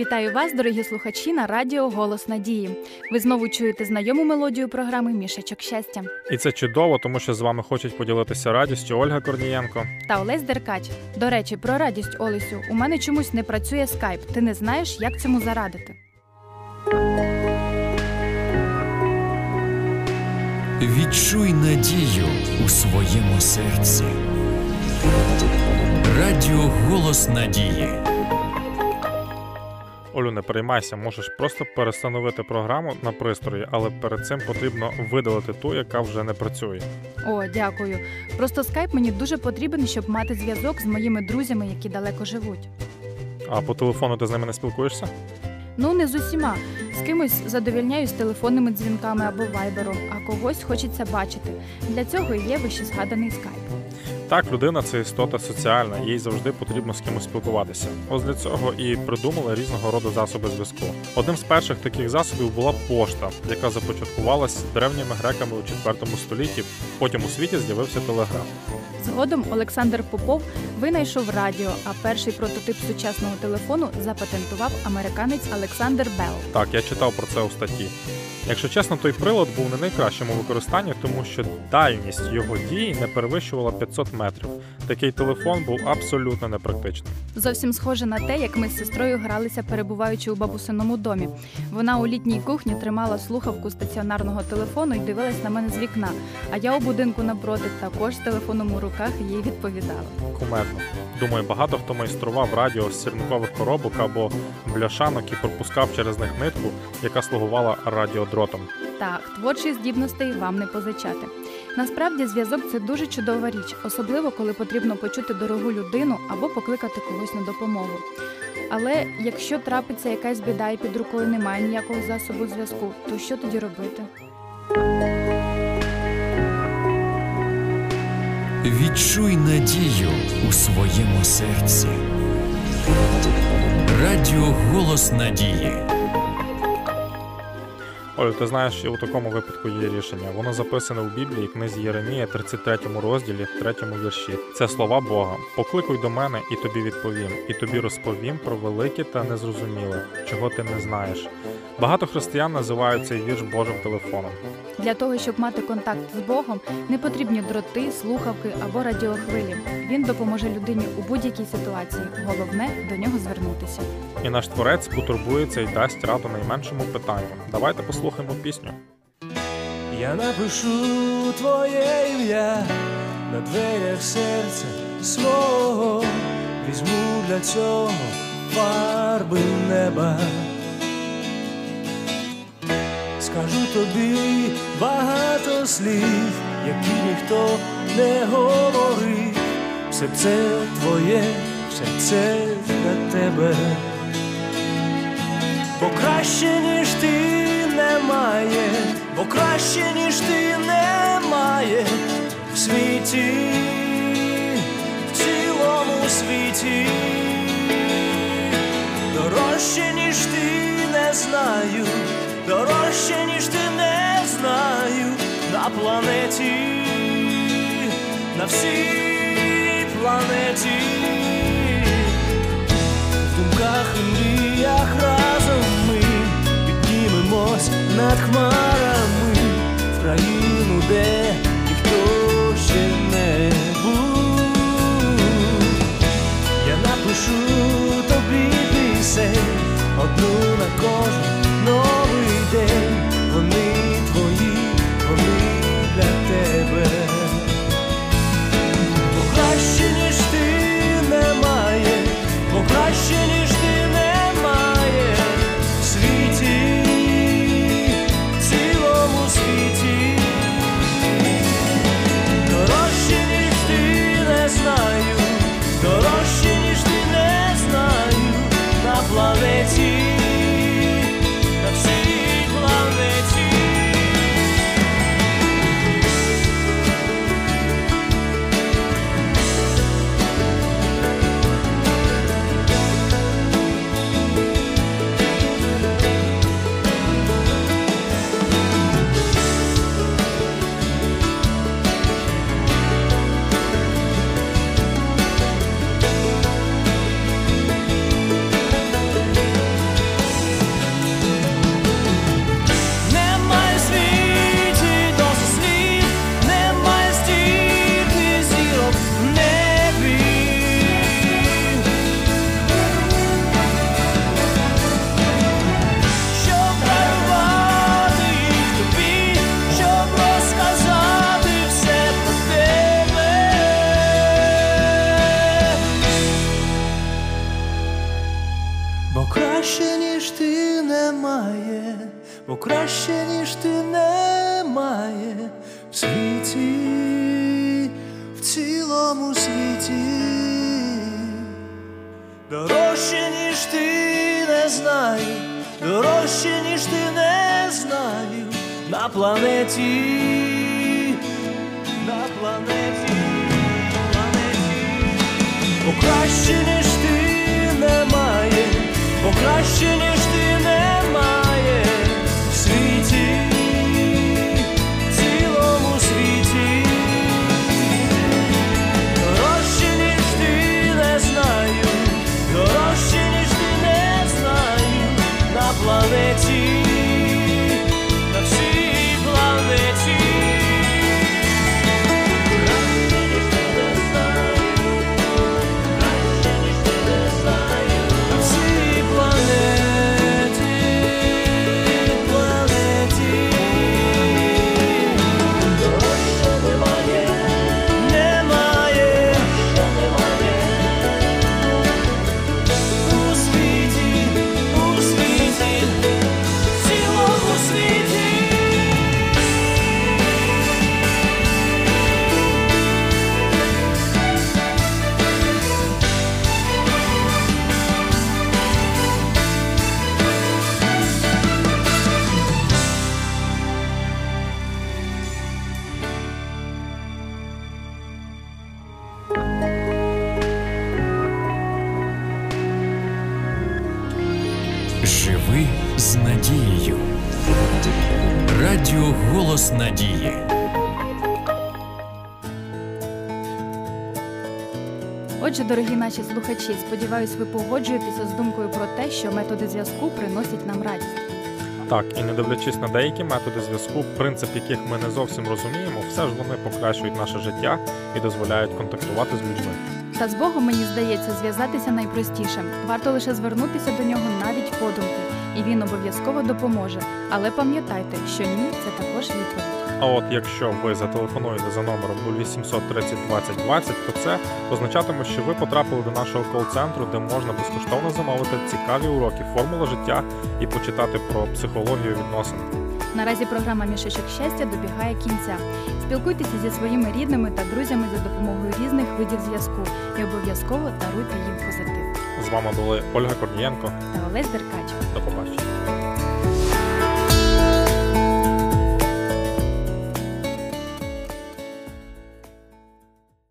Вітаю вас, дорогі слухачі, на радіо Голос Надії. Ви знову чуєте знайому мелодію програми Мішечок щастя. І це чудово, тому що з вами хочуть поділитися радістю Ольга Корнієнко та Олесь Деркач. До речі, про радість Олесю. У мене чомусь не працює скайп. Ти не знаєш, як цьому зарадити. Відчуй надію у своєму серці. Радіо Голос Надії. Олю, не переймайся, можеш просто перестановити програму на пристрої, але перед цим потрібно видалити ту, яка вже не працює. О, дякую. Просто скайп мені дуже потрібен, щоб мати зв'язок з моїми друзями, які далеко живуть. А по телефону ти з ними не спілкуєшся? Ну, не з усіма. З кимось задовільняюсь телефонними дзвінками або вайбером, а когось хочеться бачити. Для цього і є вищезгаданий скайп. Так, людина це істота соціальна, їй завжди потрібно з кимось спілкуватися. Ось для цього і придумали різного роду засоби зв'язку. Одним з перших таких засобів була пошта, яка започаткувалась древніми греками у IV столітті. Потім у світі з'явився телеграф. Згодом Олександр Попов винайшов радіо, а перший прототип сучасного телефону запатентував американець Олександр Белл. Так, я читав про це у статті. Якщо чесно, той прилад був не найкращим у використанні, тому що дальність його дії не перевищувала 500 метрів. Такий телефон був абсолютно непрактичним. Зовсім схоже на те, як ми з сестрою гралися, перебуваючи у бабусиному домі. Вона у літній кухні тримала слухавку стаціонарного телефону і дивилась на мене з вікна. А я у будинку напроти також з телефоном у руках їй відповідала. Кумедно. Думаю, багато хто майстрував радіо з сірникових коробок або бляшанок і пропускав через них нитку, яка слугувала радіодротом. Так, творчих здібностей вам не позичати. Насправді зв'язок це дуже чудова річ, особливо коли потрібно почути дорогу людину або покликати когось на допомогу. Але якщо трапиться якась біда і під рукою немає ніякого засобу зв'язку, то що тоді робити? Відчуй надію у своєму серці. Радіо Голос Надії. Олю, ти знаєш, і у такому випадку є рішення. Воно записане в Біблії, книзі Єремія, 33 розділі, 3 вірші. Це слова Бога. Покликуй до мене, і тобі відповім, і тобі розповім про велике та незрозуміле, чого ти не знаєш. Багато християн називають цей вірш Божим телефоном. Для того, щоб мати контакт з Богом, не потрібні дроти, слухавки або радіохвилі. Він допоможе людині у будь-якій ситуації. Головне до нього звернутися. І наш творець потурбується і дасть раду найменшому питанню. Давайте послухаємо пісню. Я напишу твоє ім'я на дверях серця свого, візьму для цього фарби неба. Скажу тобі багато слів, які ніхто не говорив, все це твоє, все це для тебе, бо краще, ніж ти немає, бо краще, ніж ти немає в світі, в цілому світі, дорожче, ніж ти не знаю дорожче, ніж ти не знаю на планеті, на всій планеті, в думках і мріях разом ми піднімемось над хмарами в країну, де краще, ніж ти немає, бо краще, ніж ти немає в світі, в цілому світі. Дорожче, ніж ти не знаю, дорожче, ніж ти не знаю на планеті, на планеті, планеті. Бо краще, ніж бо краще, Голос Надії. Отже, дорогі наші слухачі, сподіваюсь, ви погоджуєтеся з думкою про те, що методи зв'язку приносять нам радість. Так, і не дивлячись на деякі методи зв'язку, принцип яких ми не зовсім розуміємо, все ж вони покращують наше життя і дозволяють контактувати з людьми. Та з Богом, мені здається, зв'язатися найпростіше. Варто лише звернутися до нього навіть подумки, і він обов'язково допоможе. Але пам'ятайте, що ні, це також відповідь. А от якщо ви зателефонуєте за номером 0800 30 20 20, то це означатиме, що ви потрапили до нашого кол-центру, де можна безкоштовно замовити цікаві уроки формула життя і почитати про психологію відносин. Наразі програма Мішечок щастя добігає кінця. Спілкуйтеся зі своїми рідними та друзями за допомогою різних видів зв'язку і обов'язково даруйте їм позитив. З вами були Ольга Корнієнко. Та Олесь Деркач. До побачення.